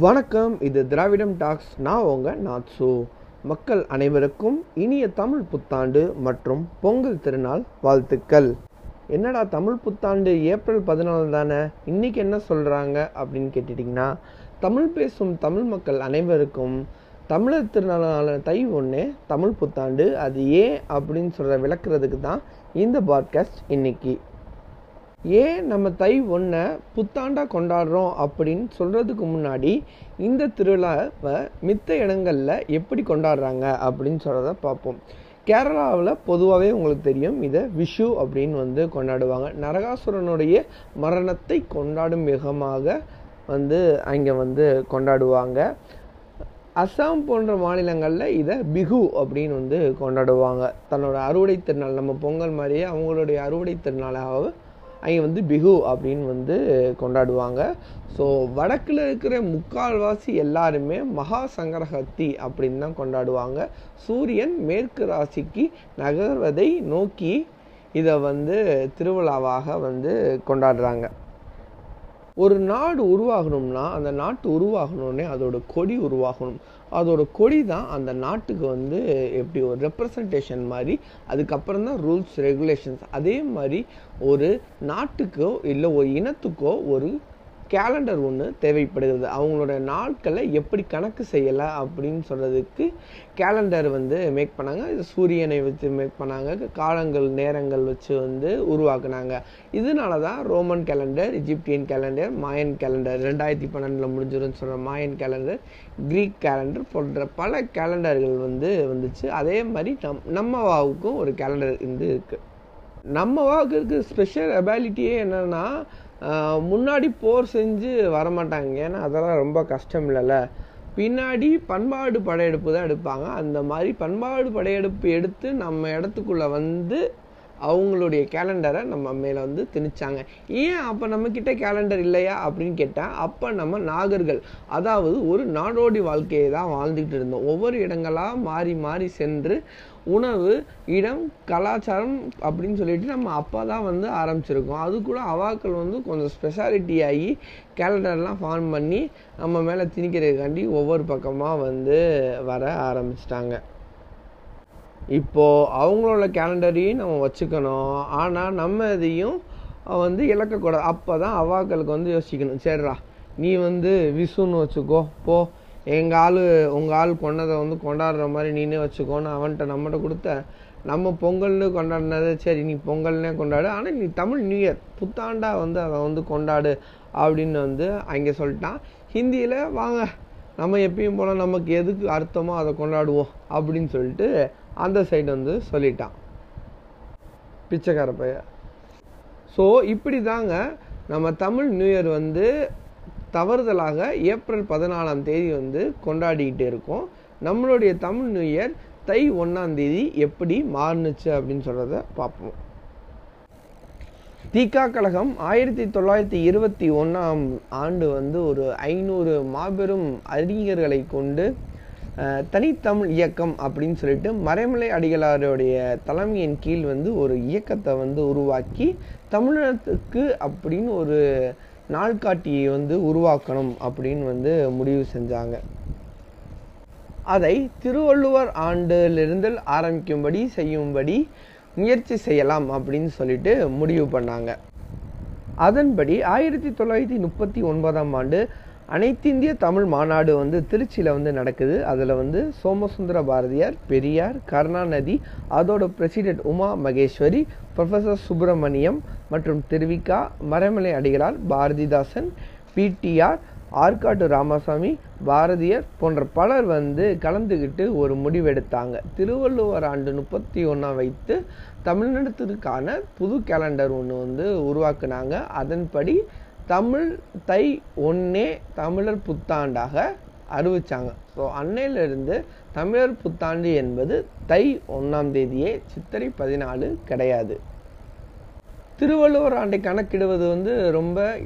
வணக்கம் இது திராவிடம் டாக்ஸ். நான் உங்க நாத்சு. மக்கள் அனைவருக்கும் இனிய தமிழ் புத்தாண்டு மற்றும் பொங்கல் திருநாள் வாழ்த்துக்கள். என்னடா தமிழ் புத்தாண்டு ஏப்ரல் பதினாலு தானே? இன்னைக்கு என்ன சொல்கிறாங்க அப்படின்னு கேட்டுட்டிங்கன்னா தமிழ் பேசும் தமிழ் மக்கள் அனைவருக்கும் தமிழர் திருநாளான தை ஒன்று தமிழ் புத்தாண்டு அது ஏன் அப்படின்னு சொல்கிற விளக்குறதுக்கு தான் இந்த பாட்காஸ்ட் இன்னைக்கு. ஏன் நம்ம தை ஒன்றை புத்தாண்டாக கொண்டாடுறோம் அப்படின்னு சொல்கிறதுக்கு முன்னாடி இந்த திருவிழாவை மித்த இடங்களில் எப்படி கொண்டாடுறாங்க அப்படின்னு சொல்கிறத பார்ப்போம். கேரளாவில் பொதுவாகவே உங்களுக்கு தெரியும் இதை விஷு அப்படின்னு வந்து கொண்டாடுவாங்க. நரகாசுரனுடைய மரணத்தை கொண்டாடும் விதமாக வந்து அங்கே வந்து கொண்டாடுவாங்க. அஸ்ஸாம் போன்ற மாநிலங்களில் இதை பிகு அப்படின்னு வந்து கொண்டாடுவாங்க. தன்னோட அறுவடை திருநாள் நம்ம பொங்கல் மாதிரியே அவங்களுடைய அறுவடை திருநாளாக அங்கே வந்து பிஹு அப்படின்னு வந்து கொண்டாடுவாங்க. ஸோ வடக்கில் இருக்கிற முக்கால்வாசி எல்லாருமே மகா சங்கரஹத்தி அப்படின்னு தான் கொண்டாடுவாங்க. சூரியன் மேற்கு ராசிக்கு நகர்வதை நோக்கி இதை வந்து திருவிழாவாக வந்து கொண்டாடுறாங்க. ஒரு நாடு உருவாகணும்னா அந்த நாட்டு உருவாகணுன்னே அதோட கொடி உருவாகணும். அதோட கொடி தான் அந்த நாட்டுக்கு வந்து எப்படி ஒரு ரெப்ரசன்டேஷன் மாதிரி அதுக்கப்புறம் தான் ரூல்ஸ் ரெகுலேஷன்ஸ் அதே மாதிரி ஒரு நாட்டுக்கோ இல்லை ஒரு இனத்துக்கோ ஒரு கேலண்டர் ஒன்று தேவைப்படுகிறது. அவங்களோட நாட்களை எப்படி கணக்கு செய்யலாம் அப்படின்னு சொல்கிறதுக்கு கேலண்டர் வந்து மேக் பண்ணாங்க. இது சூரியனை வச்சு மேக் பண்ணாங்க. காலங்கள் நேரங்கள் வச்சு வந்து உருவாக்குனாங்க. இதனால தான் Roman calendar Egyptian calendar Mayan calendar ரெண்டாயிரத்தி பன்னெண்டில் முடிஞ்சிரும்னு சொல்கிற மாயன் கேலண்டர் க்ரீக் கேலண்டர் போன்ற பல கேலண்டர்கள் வந்து வந்துச்சு. அதே மாதிரி நம் நம்ம வாவுக்கும் ஒரு கேலண்டர் வந்து இருக்குது நம்ம இருக்கிற ஸ்பெஷல் அபாலிட்டியே என்னென்னா முன்னாடி போர் செஞ்சு வரமாட்டாங்க. ஏன்னா அதெல்லாம் ரொம்ப கஷ்டம் இல்லைல்ல பின்னாடி பண்பாடு படையெடுப்பு தான் எடுப்பாங்க. அந்த மாதிரி பண்பாடு படையெடுப்பு எடுத்து நம்ம இடத்துக்குள்ளே வந்து அவங்களுடைய கேலண்டரை நம்ம மேலே வந்து திணிச்சாங்க. ஏன் அப்போ நம்மக்கிட்ட கேலண்டர் இல்லையா அப்படின்னு கேட்டால் அப்போ நம்ம நாகர்கள் அதாவது ஒரு நாடோடி வாழ்க்கையை தான் வாழ்ந்துக்கிட்டு இருந்தோம். ஒவ்வொரு இடங்களாக மாறி மாறி சென்று உணவு இடம் கலாச்சாரம் அப்படின்னு சொல்லிட்டு நம்ம அப்போ தான் வந்து ஆரம்பிச்சிருக்கோம். அது கூட அவாக்கள் வந்து கொஞ்சம் ஸ்பெஷாலிட்டி ஆகி கேலண்டர்லாம் ஃபார்ம் பண்ணி நம்ம மேலே திணிக்கிறதுக்காண்டி ஒவ்வொரு பக்கமாக வந்து வர ஆரம்பிச்சிட்டாங்க. இப்போது அவங்களோட கேலண்டரையும் நம்ம வச்சுக்கணும். ஆனால் நம்ம இதையும் வந்து இழக்கக்கூடாது. அப்போ தான் அவாக்களுக்கு வந்து யோசிக்கணும். சரிடா நீ வந்து விசுன்னு வச்சுக்கோ போ. எங்கள் ஆள் உங்கள் ஆள் கொண்டதை வந்து கொண்டாடுற மாதிரி நீனே வச்சுக்கோன்னு அவன்கிட்ட நம்மகிட்ட கொடுத்த நம்ம பொங்கல்னு கொண்டாடினது சரி நீ பொங்கல்னே கொண்டாடு. ஆனால் நீ தமிழ் நியூ இயர் புத்தாண்டா வந்து அதை வந்து கொண்டாடு அப்படின்னு வந்து அங்கே சொல்லிட்டான். ஹிந்தியில் வாங்க நம்ம எப்பயும் போல் நமக்கு எதுக்கு அர்த்தமோ அதை கொண்டாடுவோம் அப்படின்னு சொல்லிட்டு அந்த சைடு வந்து சொல்லிட்டான். பிச்சைக்கார பையன். ஸோ இப்படி தாங்க நம்ம தமிழ் நியூ இயர் வந்து தவறுதலாக ஏப்ரல் பதினாலாம் தேதி வந்து கொண்டாடிக்கிட்டு இருக்கோம். நம்மளுடைய தமிழ் நியூ இயர் தை ஒன்றாம் தேதி எப்படி மாறுனுச்சு அப்படின்னு சொல்கிறத பார்ப்போம். தீகா கழகம் ஆயிரத்தி தொள்ளாயிரத்தி இருபத்தி ஒன்றாம் ஆண்டு வந்து ஒரு ஐநூறு மாபெரும் அறிஞர்களை கொண்டு தனித்தமிழ் இயக்கம் அப்படின்னு சொல்லிட்டு மறைமலை அடிகளாருடைய தலைமையின் கீழ் வந்து ஒரு இயக்கத்தை வந்து உருவாக்கி தமிழகத்துக்கு அப்படின்னு ஒரு நாள்காட்டியை வந்து உருவாக்கணும் அப்படின்னு வந்து முடிவு செஞ்சாங்க. அதை திருவள்ளுவர் ஆண்டிலிருந்து ஆரம்பிக்கும்படி செய்யும்படி முயற்சி செய்யலாம் அப்படின்னு சொல்லிட்டு முடிவு பண்ணாங்க. அதன்படி ஆயிரத்தி தொள்ளாயிரத்தி முப்பத்தி ஒன்பதாம் ஆண்டு அனைத்திந்திய தமிழ் மாநாடு வந்து திருச்சியில் வந்து நடக்குது. அதில் வந்து சோமசுந்தர பாரதியார் பெரியார் கருணாநிதி அதோட பிரசிடென்ட் உமா மகேஸ்வரி ப்ரொஃபஸர் சுப்பிரமணியம் மற்றும் திருவிக்கா மறைமலை அடிகளார் பாரதிதாசன் பிடிஆர் ஆற்காட்டு ராமசாமி பாரதியர் போன்ற பலர் வந்து கலந்துக்கிட்டு ஒரு முடிவெடுத்தாங்க. திருவள்ளுவர் ஆண்டு முப்பத்தி ஒன்றாம் வைத்து தமிழ்நாட்டிற்கான புது கேலண்டர் ஒன்று வந்து உருவாக்குனாங்க. அதன்படி தமிழ் தை ஒன்னே தமிழர் புத்தாண்டாக அறிவிச்சாங்க. ஸோ அன்னையிலிருந்து தமிழர் புத்தாண்டு என்பது தை ஒன்றாம் தேதியே சித்திரை பதினாலு கிடையாது. திருவள்ளுவர் ஆண்டை கணக்கிடுவது வந்து ரொம்ப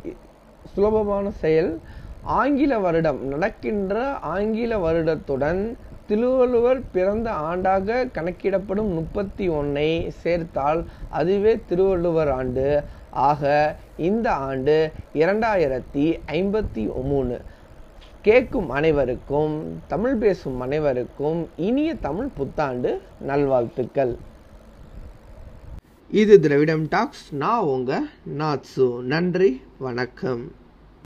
சுலபமான செயல். ஆங்கில வருடம் நடக்கின்ற ஆங்கில வருடத்துடன் திருவள்ளுவர் பிறந்த ஆண்டாக கணக்கிடப்படும் முப்பத்தி ஒன்னை சேர்த்தால் அதுவே திருவள்ளுவர் ஆண்டு. ஆக இந்த ஆண்டு இரண்டாயிரத்தி ஐம்பத்தி மூணு. கேட்கும் அனைவருக்கும் தமிழ் பேசும் அனைவருக்கும் இனிய தமிழ் புத்தாண்டு நல்வாழ்த்துக்கள். இது திராவிடம் டாக்ஸ். நான் உங்க நாத்சு. நன்றி வணக்கம்.